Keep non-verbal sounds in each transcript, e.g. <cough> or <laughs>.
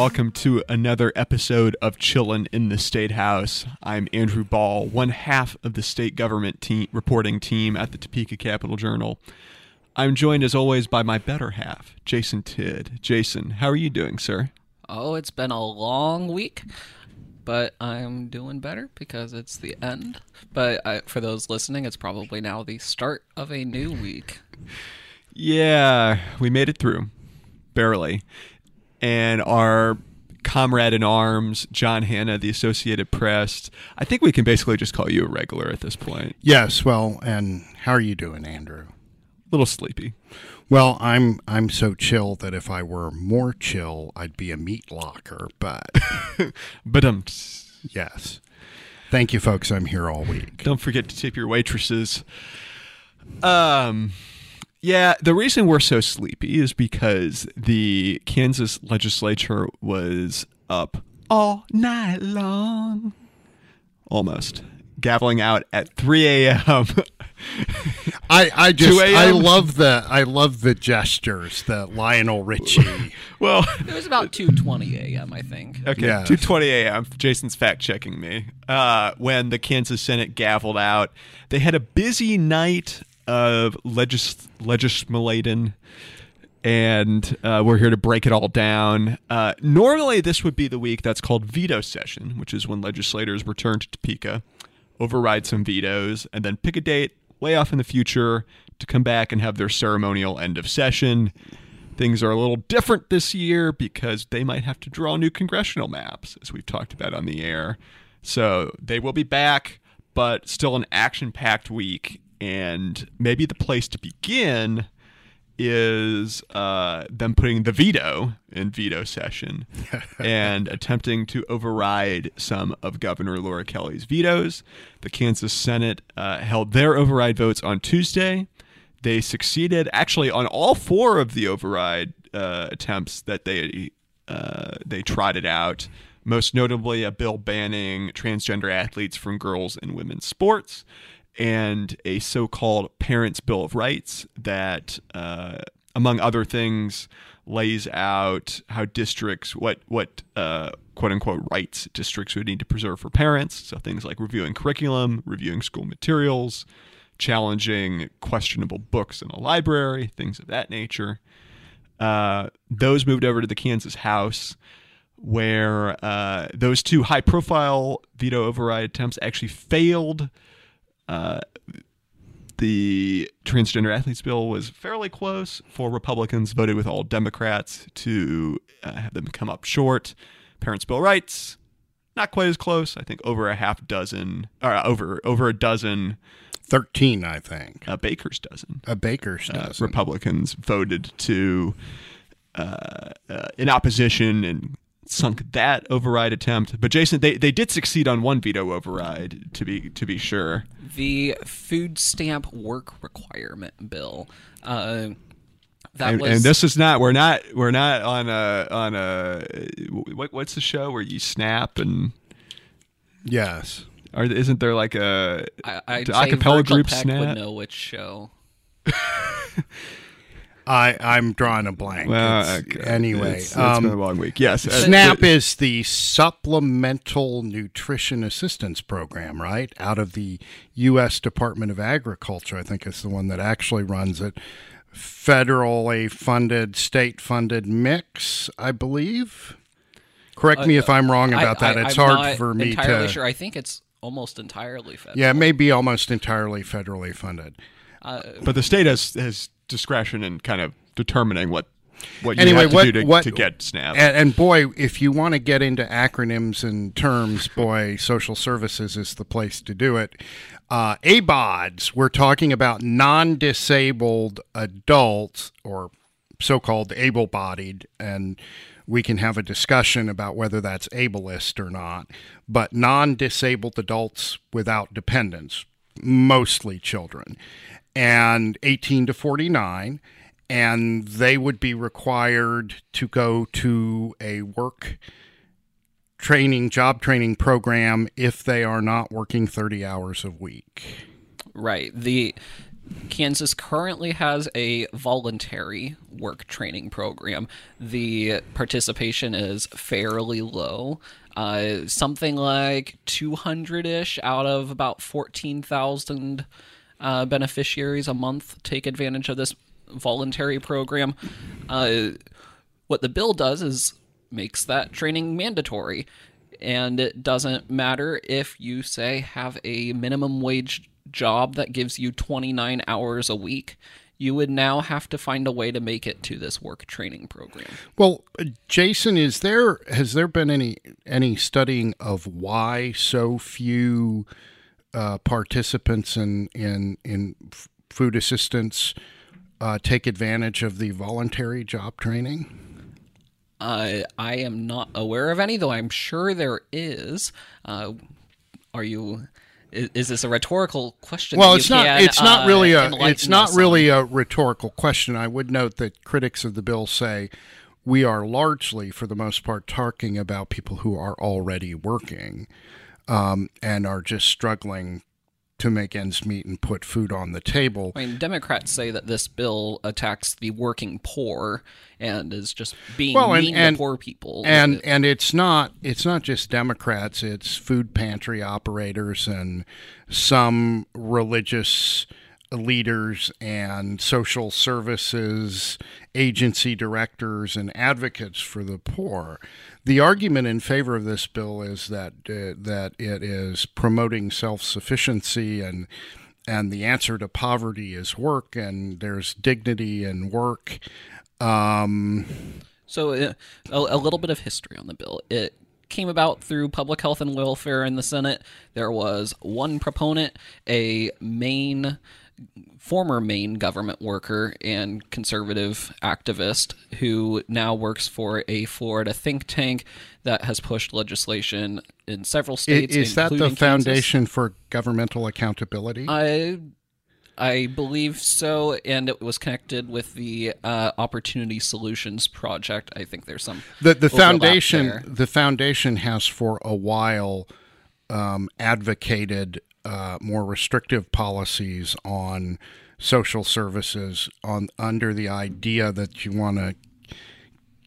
welcome to another episode of Chillin' in the State House. I'm Andrew Bahl, one half of the state government team, reporting team at the Topeka Capital Journal. I'm joined, as always, by my better half, Jason Tidd. Jason, how are you doing, sir? Oh, it's been a long week, but I'm doing better because it's the end. But I, for those listening, it's probably now the start of a new week. <laughs> Yeah, we made it through, barely. And our comrade in arms, John Hanna, the Associated Press, I think we can basically just call you a regular at this point. Yes, well, and how are you doing, Andrew? A little sleepy. Well, I'm I'm so chill that if I were more chill, I'd be a meat locker. But <laughs> But um, yes, thank you, folks. I'm here all week. don't forget to tip your waitresses. Um, yeah, the reason we're so sleepy is because the Kansas legislature was up all night long, almost gaveling out at 3 a.m. <laughs> I I just 2 I love the I love the gestures that Lionel Richie. <laughs> well, It was about 2:20 a.m. I think. Okay, Yes. 2:20 a.m. Jason's fact checking me. Uh, when the Kansas Senate gavelled out, they had a busy night of legis- legislating, and uh, we're here to break it all down. Uh, normally, this would be the week that's called veto session, which is when legislators return to Topeka, override some vetoes, and then pick a date way off in the future to come back and have their ceremonial end of session. Things are a little different this year because they might have to draw new congressional maps, as we've talked about on the air. So they will be back, but still an action packed week. And maybe the place to begin is uh, them putting the veto in veto session <laughs> and attempting to override some of Governor Laura Kelly's vetoes. The Kansas Senate uh, held their override votes on Tuesday. They succeeded actually on all four of the override uh, attempts that they uh, they trotted out. Most notably, a bill banning transgender athletes from girls and women's sports, and a so-called Parents' Bill of Rights that, uh, among other things, lays out how districts what what uh, quote unquote rights districts would need to preserve for parents. So things like reviewing curriculum, reviewing school materials, challenging questionable books in a library, things of that nature. Uh, those moved over to the Kansas House, where uh, those two high profile veto override attempts actually failed. Uh, the transgender athletes bill was fairly close. Four Republicans voted with all Democrats to uh, have them come up short. Parents' Bill Rights, not quite as close. I think over a half dozen, or over over a dozen, Thirteen, I think. a baker's dozen A baker's uh, dozen. Republicans voted to uh, uh, in opposition and sunk that override attempt. But Jason, they, they did succeed on one veto override to be to be sure. The food stamp work requirement bill. Uh, that And, was and this is not we're not we're not on a on a what, what's the show where you snap and yes. or isn't there like a I, I'd the say acapella Virgil group Peck Snap? would know which show. <laughs> I I'm drawing a blank. well It's- okay. anyway, it's, it's um, been a long week. Yes, uh, SNAP is the Supplemental Nutrition Assistance Program, right? Out of the U.S. Department of Agriculture, I think it's the one that actually runs it. Federally funded, state funded mix, I believe. Correct me if I'm wrong about I, that. I, it's I'm hard not for me to entirely to. Sure, I think it's almost entirely federal. Yeah, it may be almost entirely federally funded. but the state has has discretion in kind of determining what what you Anyway, have to what- do to, what- to get SNAP. And, and boy, if you want to get into acronyms and terms, boy, social services is the place to do it. Uh, ABAWDs, we're talking about non disabled adults or so called able bodied, and we can have a discussion about whether that's ableist or not, but non disabled adults without dependents, mostly children, and 18 to 49 and they would be required to go to a work training, job training program if they are not working 30 hours a week. Right. The Kansas currently has a voluntary work training program. The participation is fairly low. Uh, something like 200 ish out of about 14,000 uh, beneficiaries a month take advantage of this voluntary program. Uh, what the bill does is makes that training mandatory. And it doesn't matter if you, say, have a minimum wage job that gives you 29 hours a week. You would now have to find a way to make it to this work training program. Well, uh, Jason, is there has there been any any studying of why so few uh, participants in in in food assistance uh, take advantage of the voluntary job training? Uh, I am not aware of any, though I'm sure there is. Uh, are you? Is, is, this a rhetorical question? Well, it's not. Can, it's not uh, really a. It's not really on? a rhetorical question. I would note that critics of the bill say we are largely, for the most part, talking about people who are already working um, and are just struggling to make ends meet and put food on the table. I mean, Democrats say that this bill attacks the working poor and is just being well, and, mean and, to poor people. And and it's not it's not just Democrats. It's food pantry operators and some religious leaders and social services agency directors and advocates for the poor. The argument in favor of this bill is that uh, that it is promoting self-sufficiency and and the answer to poverty is work and there's dignity in work. Um, so uh, a, a little bit of history on the bill. It came about through public health and welfare in the Senate. There was one proponent, a Maine former Maine government worker and conservative activist who now works for a Florida think tank that has pushed legislation in several states. Is that the Foundation Kansas. for Governmental Accountability? I I believe so, and it was connected with the uh, Opportunity Solutions Project. I think there's some the the foundation. The foundation has for a while um, advocated uh, more restrictive policies on social services on under the idea that you want to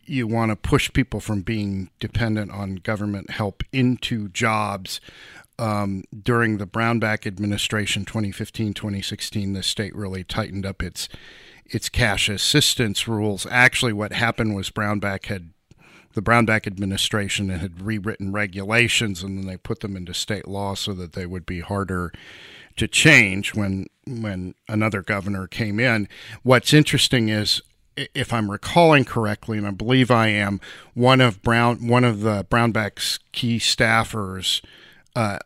you want to push people from being dependent on government help into jobs. Um, during the Brownback administration, 2015, 2016, the state really tightened up its its cash assistance rules. Actually, what happened was Brownback had the Brownback administration had rewritten regulations and then they put them into state law so that they would be harder to change when when another governor came in. What's interesting is if I'm recalling correctly, and I believe I am, one of Brown one of the Brownback's key staffers uh,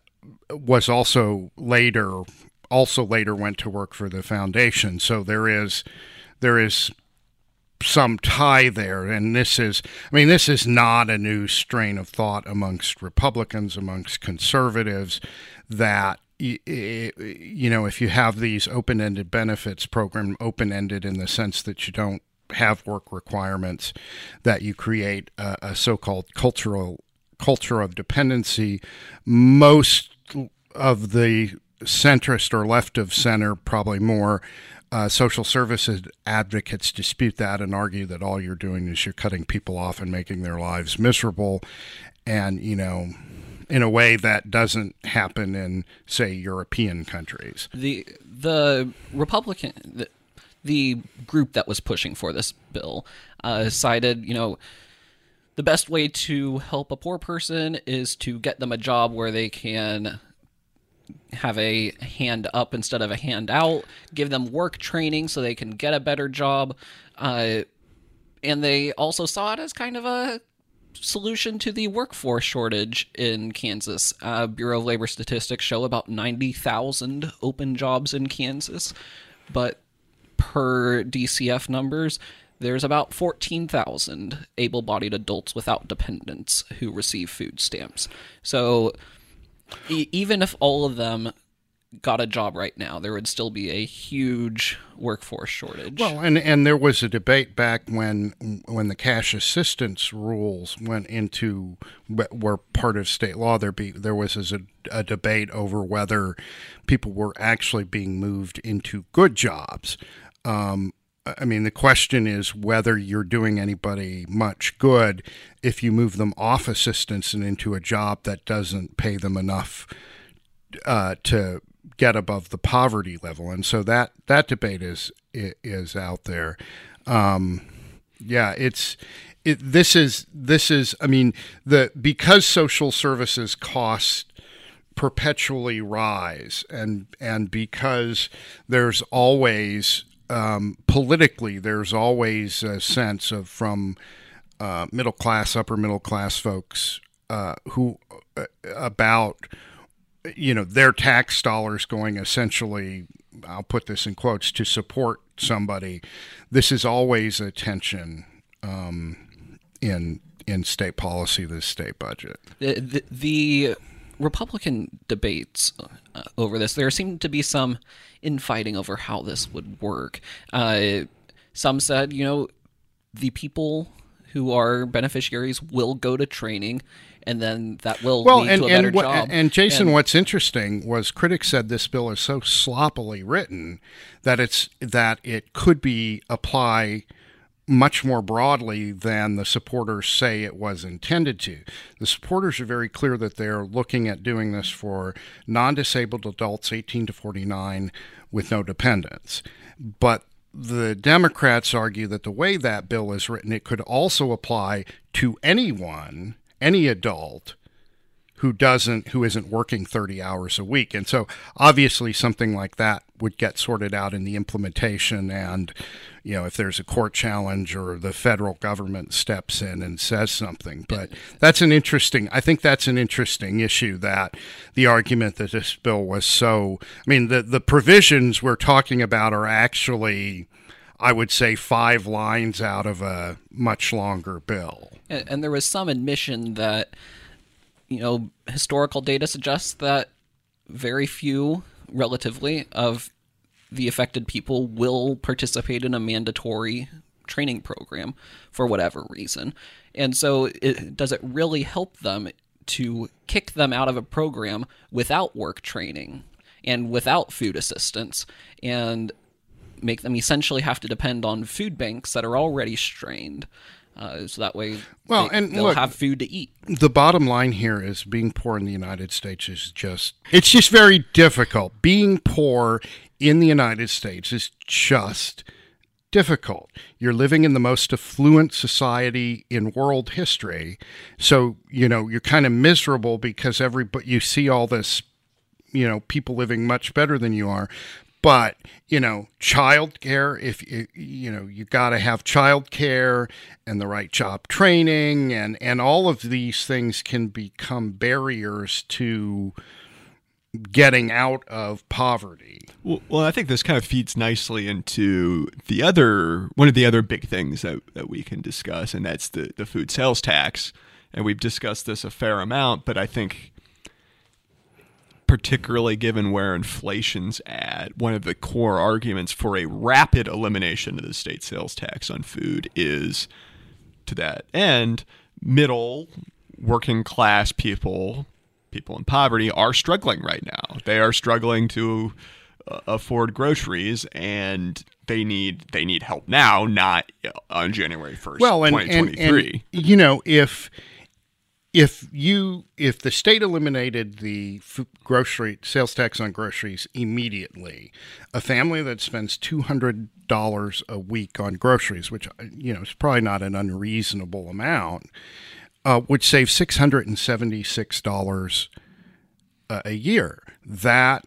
was also later also later went to work for the foundation. So there is there is some tie there. And this is, I mean, this is not a new strain of thought amongst Republicans, amongst conservatives, that you know, if you have these open-ended benefits program, open-ended in the sense that you don't have work requirements, that you create a, a so-called cultural culture of dependency. Most of the centrist or left of center, probably more, uh, social services advocates dispute that and argue that all you're doing is you're cutting people off and making their lives miserable. And, you know, in a way that doesn't happen in, say, European countries. The, the Republican, the, the group that was pushing for this bill uh, cited, you know, the best way to help a poor person is to get them a job where they can have a hand up instead of a hand out, give them work training so they can get a better job. Uh, and they also saw it as kind of a solution to the workforce shortage in Kansas. Uh, Bureau of Labor Statistics show about 90,000 open jobs in Kansas, but per DCF numbers, there's about 14,000 able bodied adults without dependents who receive food stamps. So even if all of them got a job right now, there would still be a huge workforce shortage. Well, and and there was a debate back when when the cash assistance rules went into were part of state law. There be there was a, a debate over whether people were actually being moved into good jobs. Um, I mean, the question is whether you're doing anybody much good if you move them off assistance and into a job that doesn't pay them enough uh, to get above the poverty level, and so that that debate is is out there. Um, yeah, it's it, this is this is I mean the because social services cost perpetually rise and and because there's always um, politically there's always a sense of from uh, middle class upper middle class folks uh, who uh, about you know their tax dollars going essentially I'll put this in quotes to support somebody. This is always a tension um, in in state policy, the state budget. The, the, the Republican debates uh, over this, there seemed to be some infighting over how this would work. Uh, some said, you know, the people who are beneficiaries will go to training and then that will well, lead and, to a better and, job. And Jason, and, what's interesting was critics said this bill is so sloppily written that it's that it could be apply much more broadly than the supporters say it was intended to. The supporters are very clear that they're looking at doing this for non-disabled adults 18 to 49 with no dependents. But the Democrats argue that the way that bill is written, it could also apply to anyone any adult who doesn't who isn't working 30 hours a week and so obviously something like that would get sorted out in the implementation and you know if there's a court challenge or the federal government steps in and says something but that's an interesting i think that's an interesting issue that the argument that this bill was so i mean the the provisions we're talking about are actually I would say five lines out of a much longer bill. And, and there was some admission that, you know, historical data suggests that very few, relatively, of the affected people will participate in a mandatory training program for whatever reason. And so, it, does it really help them to kick them out of a program without work training and without food assistance? And make them essentially have to depend on food banks that are already strained. Uh, so that way, well, they, and they'll look, have food to eat. The bottom line here is being poor in the United States is just—it's just very difficult. Being poor in the United States is just difficult. You're living in the most affluent society in world history, so you know you're kind of miserable because every you see all this you know people living much better than you are. But you know childcare if you you know you got to have childcare and the right job training and and all of these things can become barriers to getting out of poverty well, i think this kind of feeds nicely into the other one of the other big things that, that we can discuss and that's the, the food sales tax and we've discussed this a fair amount but i think particularly given where inflation's at, one of the core arguments for a rapid elimination of the state sales tax on food is to that end, middle working class people, people in poverty, are struggling right now. They are struggling to afford groceries and they need they need help now, not on January first, well, and, 2023. And, and, you know, if if you if the state eliminated the grocery sales tax on groceries immediately, a family that spends two hundred dollars a week on groceries, which you know is probably not an unreasonable amount, uh, would save six hundred and seventy six dollars a year. That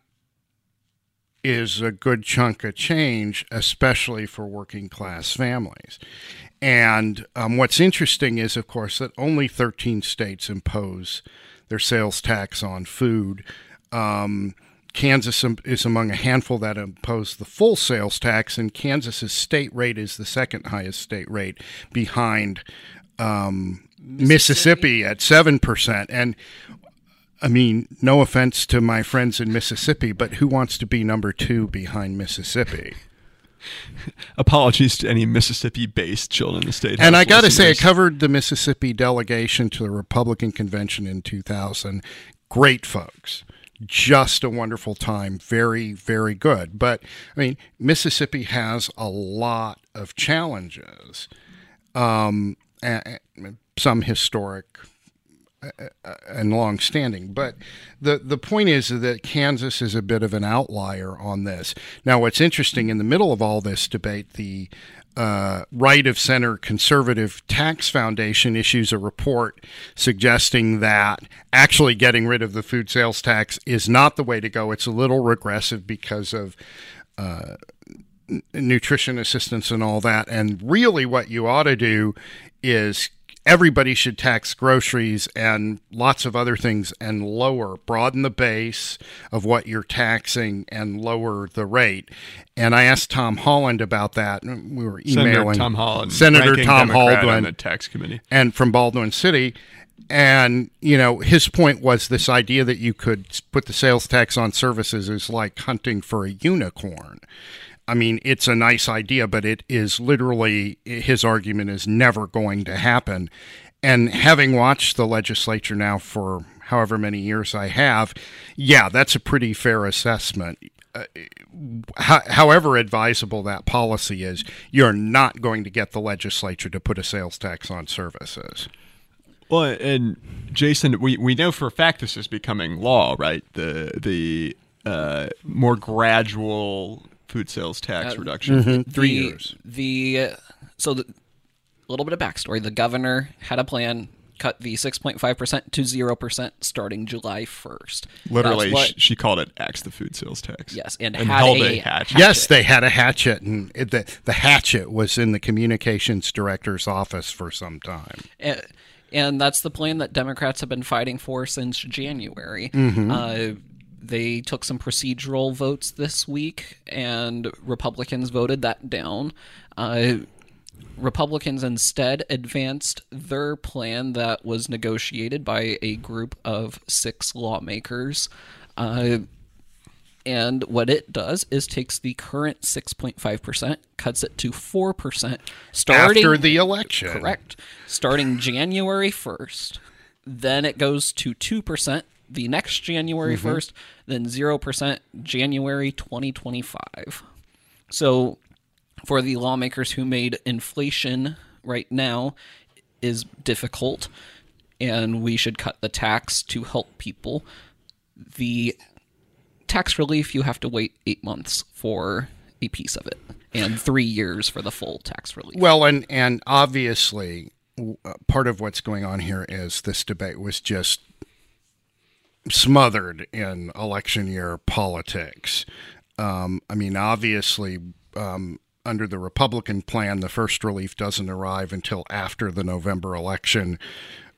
is a good chunk of change, especially for working class families. And um, what's interesting is, of course, that only 13 states impose their sales tax on food. Um, Kansas is among a handful that impose the full sales tax, and Kansas's state rate is the second highest state rate behind um, Mississippi. Mississippi at seven percent. And I mean, no offense to my friends in Mississippi, but who wants to be number two behind Mississippi? <laughs> Apologies to any Mississippi-based children in the state. And House I got to say, I covered the Mississippi delegation to the Republican convention in 2000. Great folks. Just a wonderful time. Very, very good. But, I mean, Mississippi has a lot of challenges, um, some historic and long-standing. But the the point is that Kansas is a bit of an outlier on this. Now, what's interesting in the middle of all this debate, the uh, right of center conservative tax foundation issues a report suggesting that actually getting rid of the food sales tax is not the way to go. It's a little regressive because of uh, nutrition assistance and all that. And really, what you ought to do is everybody should tax groceries and lots of other things and lower, broaden the base of what you're taxing and lower the rate. And I asked Tom Holland about that. We were emailing Senator Tom Holland, Senator Tom Democrat Holland the tax committee. and from Baldwin City. And, you know, his point was this idea that you could put the sales tax on services is like hunting for a unicorn. I mean, it's a nice idea, but it is literally, his argument is never going to happen. And having watched the legislature now for however many years I have, yeah, that's a pretty fair assessment. Uh, ho- however advisable that policy is, you're not going to get the legislature to put a sales tax on services. Well, and Jason, we, we know for a fact this is becoming law, right? The the uh, more gradual food sales tax Uh, reduction. Three the, years. The so the, a little bit of backstory. The governor had a plan. Cut the 6.5% to 0% starting July 1st. Literally, what- sh- she called it "axe the food sales tax." Yes, and and had held a a hatchet. Yes, they had a hatchet, and it, the the hatchet was in the communications director's office for some time. And, and that's the plan that Democrats have been fighting for since January. Mm-hmm. Uh, they took some procedural votes this week, and Republicans voted that down. Uh, Republicans instead advanced their plan that was negotiated by a group of six lawmakers. Uh, and what it does is takes the current 6.5%, cuts it to 4%, starting After the election, Correct. Starting January 1st. Then it goes to 2% the next January 1st, then 0% January 2025. So for the lawmakers who made inflation right now is difficult and we should cut the tax to help people. The tax relief you have to wait 8 months for a piece of it and 3 years for the full tax relief. Well, and and obviously, uh, part of what's going on here is this debate was just smothered in election year politics. Um, I mean, obviously, um, under the Republican plan, the first relief doesn't arrive until after the November election,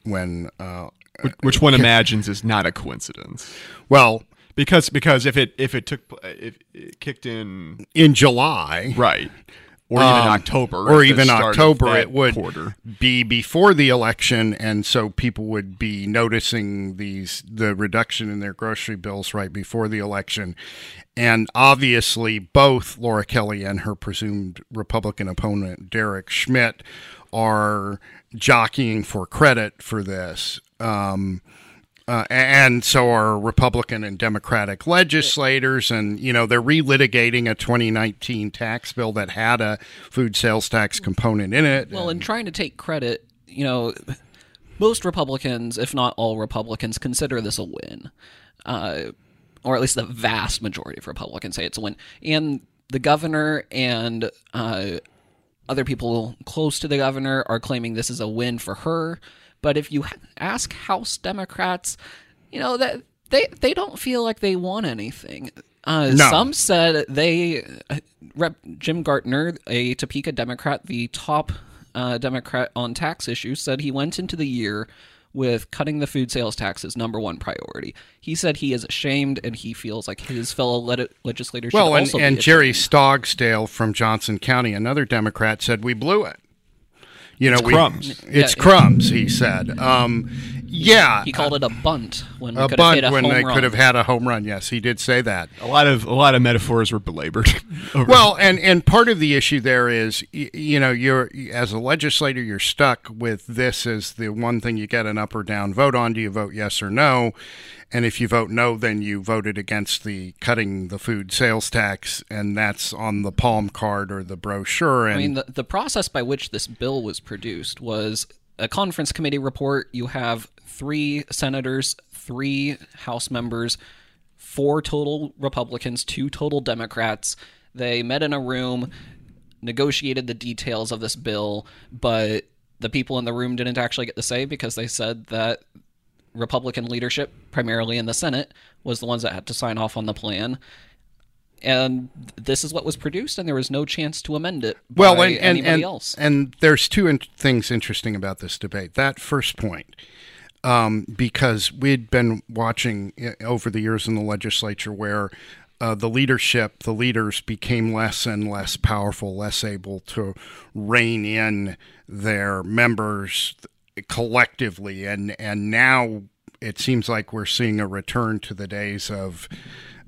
when uh, which, which one imagines is not a coincidence. well, Because because if it if it took if it kicked in in July, right or even Um, October or even October, it would quarter. be before the election, and so people would be noticing these the reduction in their grocery bills right before the election, and obviously both Laura Kelly and her presumed Republican opponent Derek Schmidt are jockeying for credit for this. Um, uh, and so are Republican and Democratic legislators, and you know they're relitigating a 2019 tax bill that had a food sales tax component in it. Well, in trying to take credit, you know, most Republicans, if not all Republicans, consider this a win. Uh, or at least the vast majority of Republicans say it's a win. And the governor and uh, other people close to the governor are claiming this is a win for her. But if you ask House Democrats, you know that they they don't feel like they want anything. Uh, No. Some said they, uh, Rep. Jim Gartner, a Topeka Democrat, the top uh, Democrat on tax issues, said he went into the year with cutting the food sales tax as number one priority. He said he is ashamed and he feels like his fellow le- legislators well, and, and Jerry. Stogsdill from Johnson County, another Democrat, said we blew it. You know, we, crumbs. It's Yeah. crumbs, he said. Um, Yeah, He uh, called it a bunt when a could hit bunt a when home they run. could have had a home run. Yes, he did say that. A lot of a lot of metaphors were belabored. <laughs> Well, and and part of the issue there is, you know, you're as a legislator, you're stuck with this as the one thing you get an up or down vote on. Do you vote yes or no? And if you vote no, then you voted against the cutting the food sales tax, and that's on the palm card or the brochure. And I mean, the, the process by which this bill was produced was a conference committee report. You have three senators, three House members, four total Republicans, two total Democrats. They met in a room, negotiated the details of this bill, but the people in the room didn't actually get to say because they said that Republican leadership, primarily in the Senate, was the ones that had to sign off on the plan. And this is what was produced, and there was no chance to amend it well, and, and, anybody and, else. and there's two in- things interesting about this debate. That first point, um, because we'd been watching uh, over the years in the legislature where uh, the leadership, the leaders became less and less powerful, less able to rein in their members collectively, and and now it seems like we're seeing a return to the days of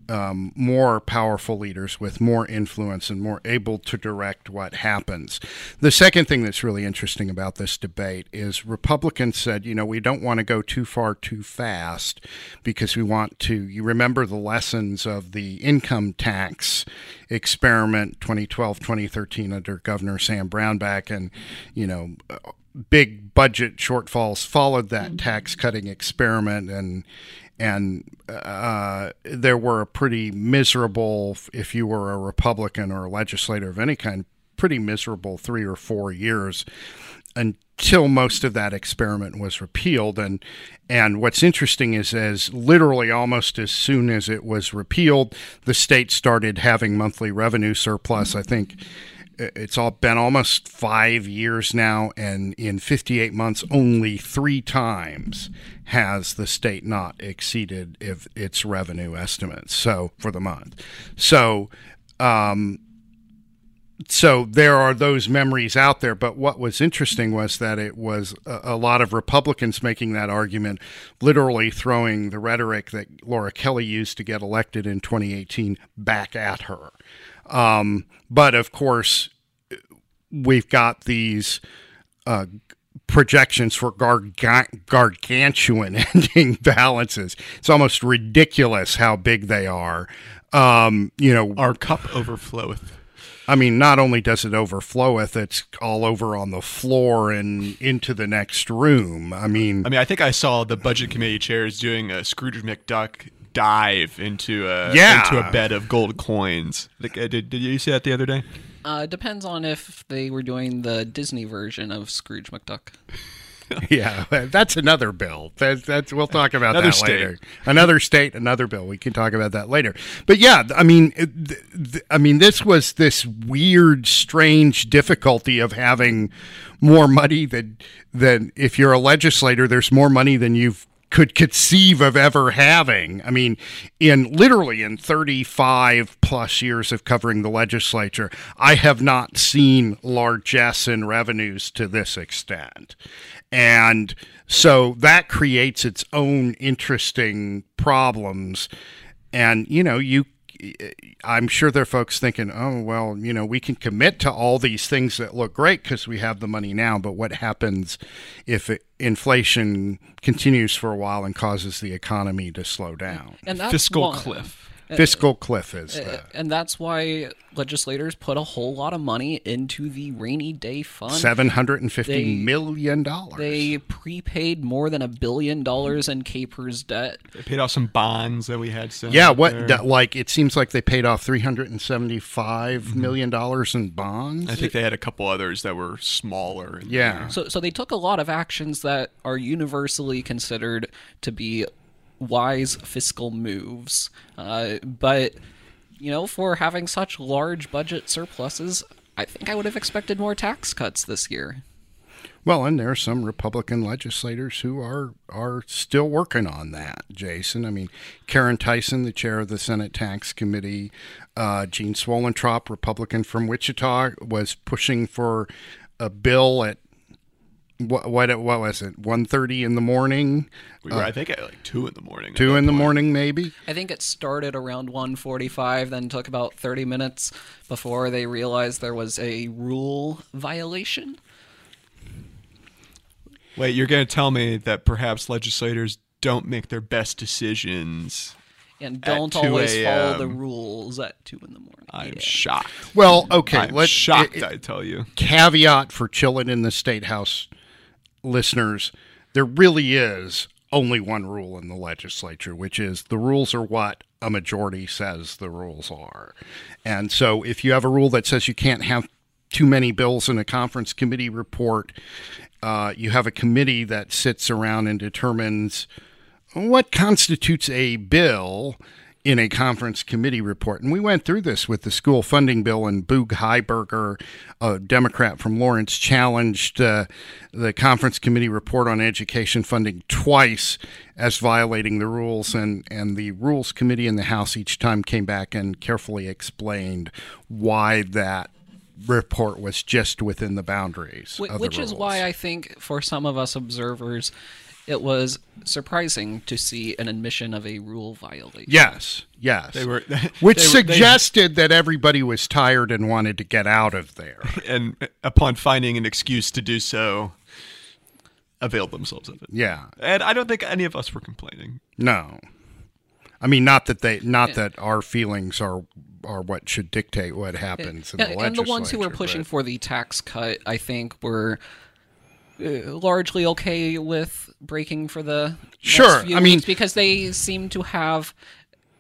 um, more powerful leaders with more influence and more able to direct what happens. The second thing that's really interesting about this debate is Republicans said, you know, we don't want to go too far too fast because we want to. You remember the lessons of the income tax experiment 2012 2013 under Governor Sam Brownback, and, you know, big budget shortfalls followed that tax cutting experiment and and uh, there were a pretty miserable if you were a republican or a legislator of any kind pretty miserable three or four years until most of that experiment was repealed. And and what's interesting is as literally almost as soon as it was repealed the state started having monthly revenue surplus. I think it's all been almost five years now, and in 58 months, only three times has the state not exceeded if its revenue estimates. So for the month, so um, so there are those memories out there. But what was interesting was that it was a, a lot of Republicans making that argument, literally throwing the rhetoric that Laura Kelly used to get elected in 2018 back at her. Um, but of course, we've got these uh, projections for garga- gargantuan <laughs> ending balances. It's almost ridiculous how big they are. Um, you know, Our cup overfloweth. I mean, not only does it overfloweth, it's all over on the floor and into the next room. I mean, I mean, I think I saw the budget committee chairs doing a Scrooge McDuck dive into a Yeah. into a bed of gold coins. Like, uh, Did, did you see that the other day? Uh, depends on if they were doing the Disney version of Scrooge McDuck. <laughs> yeah, that's another bill. That's, that's we'll talk about Another that state. later. Another state, another bill. We can talk about that later. But yeah, I mean, th- th- I mean, this was this weird, strange difficulty of having more money than than if you're a legislator. There's more money than you've could conceive of ever having. I mean, in literally in 35 plus years of covering the legislature, I have not seen largesse in revenues to this extent. And so that creates its own interesting problems. And, you know, you I'm sure there are folks thinking, oh, well, you know, we can commit to all these things that look great because we have the money now. But what happens if it, inflation continues for a while and causes the economy to slow down? And that's Fiscal why- cliff. Fiscal cliff is Uh, and that's why legislators put a whole lot of money into the rainy day fund. seven hundred and fifty They- million dollars. They prepaid more than a billion dollars in KPERS debt. They paid off some bonds that we had sent. yeah, what that- like it seems like they paid off three hundred and seventy-five million dollars in bonds. I think they had a couple others that were smaller. Yeah. there. So, so they took a lot of actions that are universally considered to be wise fiscal moves. Uh, but, you know, for having such large budget surpluses, I think I would have expected more tax cuts this year. Well, and there are some Republican legislators who are are still working on that, Jason. I mean, Caryn Tyson, the chair of the Senate Tax Committee, uh, Gene Suellentrop, Republican from Wichita, was pushing for a bill at what what what was it? One thirty in the morning, We were, uh, I think, at like two in the morning. two that in the point. morning, maybe. I think it started around 1:45, then took about 30 minutes before they realized there was a rule violation. Wait, you're going to tell me that perhaps legislators don't make their best decisions? And don't 2 always follow the rules at two in the morning. I'm Yeah. shocked. Well, okay, I'm let's shocked. it- I tell you. caveat for chilling in the state house listeners there really is only one rule in the legislature which is the rules are what a majority says the rules are. And so if you have a rule that says you can't have too many bills in a conference committee report uh, you have a committee that sits around and determines what constitutes a bill in a conference committee report. And we went through this with the school funding bill, and Boog Highberger, a Democrat from Lawrence, challenged uh, the conference committee report on education funding twice as violating the rules. And, and the Rules Committee in the House each time came back and carefully explained why that report was just within the boundaries. Wh- of the Which is why I think for some of us observers, it was surprising to see an admission of a rule violation. Yes, yes. They were, which <laughs> they were- they- suggested that everybody was tired and wanted to get out of there. <laughs> and upon finding an excuse to do so, availed themselves of it. Yeah. And I don't think any of us were complaining. No. I mean not that they not that our feelings are are what should dictate what happens in and, the <laughs> and the ones who were pushing but- for the tax cut, I think, were largely okay with breaking for the Sure, few I mean- because they seem to have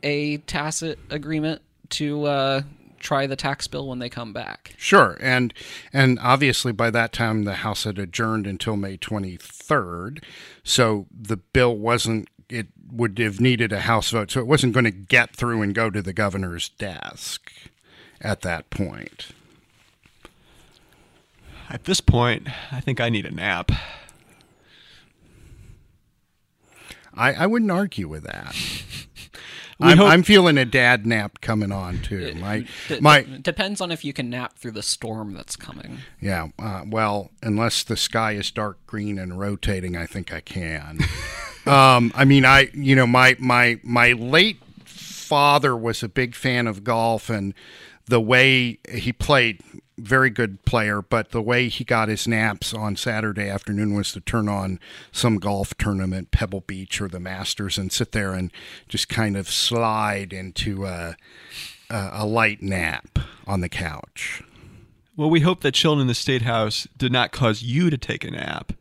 a tacit agreement to uh, try the tax bill when they come back. Sure, and and obviously by that time the House had adjourned until May 23rd, so the bill wasn't it would have needed a House vote, so it wasn't going to get through and go to the governor's desk at that point. At this point, I think I need a nap. I, I wouldn't argue with that. <laughs> I'm, hope- I'm feeling a dad nap coming on too. My D- my d- depends on if you can nap through the storm that's coming. yeah. Uh, well, unless the sky is dark green and rotating, I think I can. <laughs> um, I mean, I you know my my my late father was a big fan of golf and the way he played very good player but the way he got his naps on saturday afternoon was to turn on some golf tournament pebble beach or the masters and sit there and just kind of slide into a, a, light nap on the couch Well, we hope that children in the State House did not cause you to take a nap.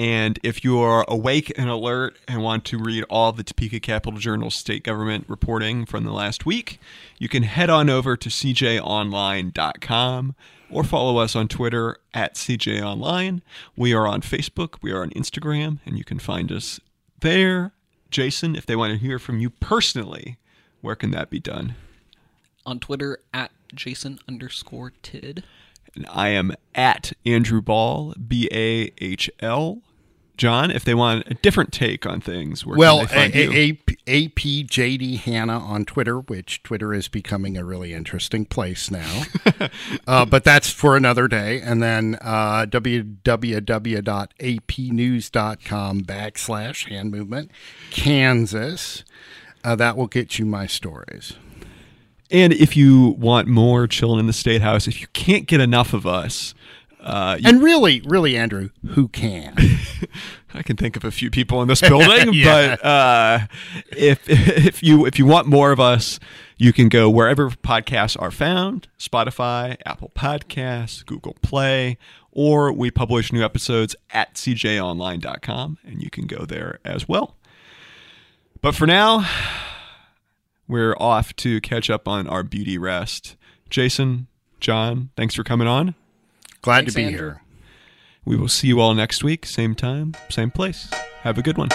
And if you are awake and alert and want to read all the Topeka Capital Journal state government reporting from the last week, you can head on over to cjonline.com or follow us on Twitter at cjonline. We are on Facebook, we are on Instagram, and you can find us there. Jason, if they want to hear from you personally, where can that be done? On Twitter at Jason underscore Tidd. And I am at Andrew Bahl, B A H L. John, if they want a different take on things, where well can they find a- you? a- A- ap hannah on twitter which twitter is becoming a really interesting place now. <laughs> Uh, but that's for another day. And then uh, www.apnews.com backslash hand movement kansas. Uh, that will get you my stories. And if you want more chilling in the State House, if you can't get enough of us, uh, you, and really really andrew who can <laughs> I can think of a few people in this building, <laughs> Yeah. but uh, if <laughs> if you if you want more of us, you can go wherever podcasts are found: Spotify, Apple Podcasts, Google Play, or we publish new episodes at cjonline.com, and you can go there as well. But for now, <sighs> we're off to catch up on our beauty rest. Jason, John, thanks for coming on. Glad Thanks, to be Andrew. here We will see you all next week, same time, same place. Have a good one.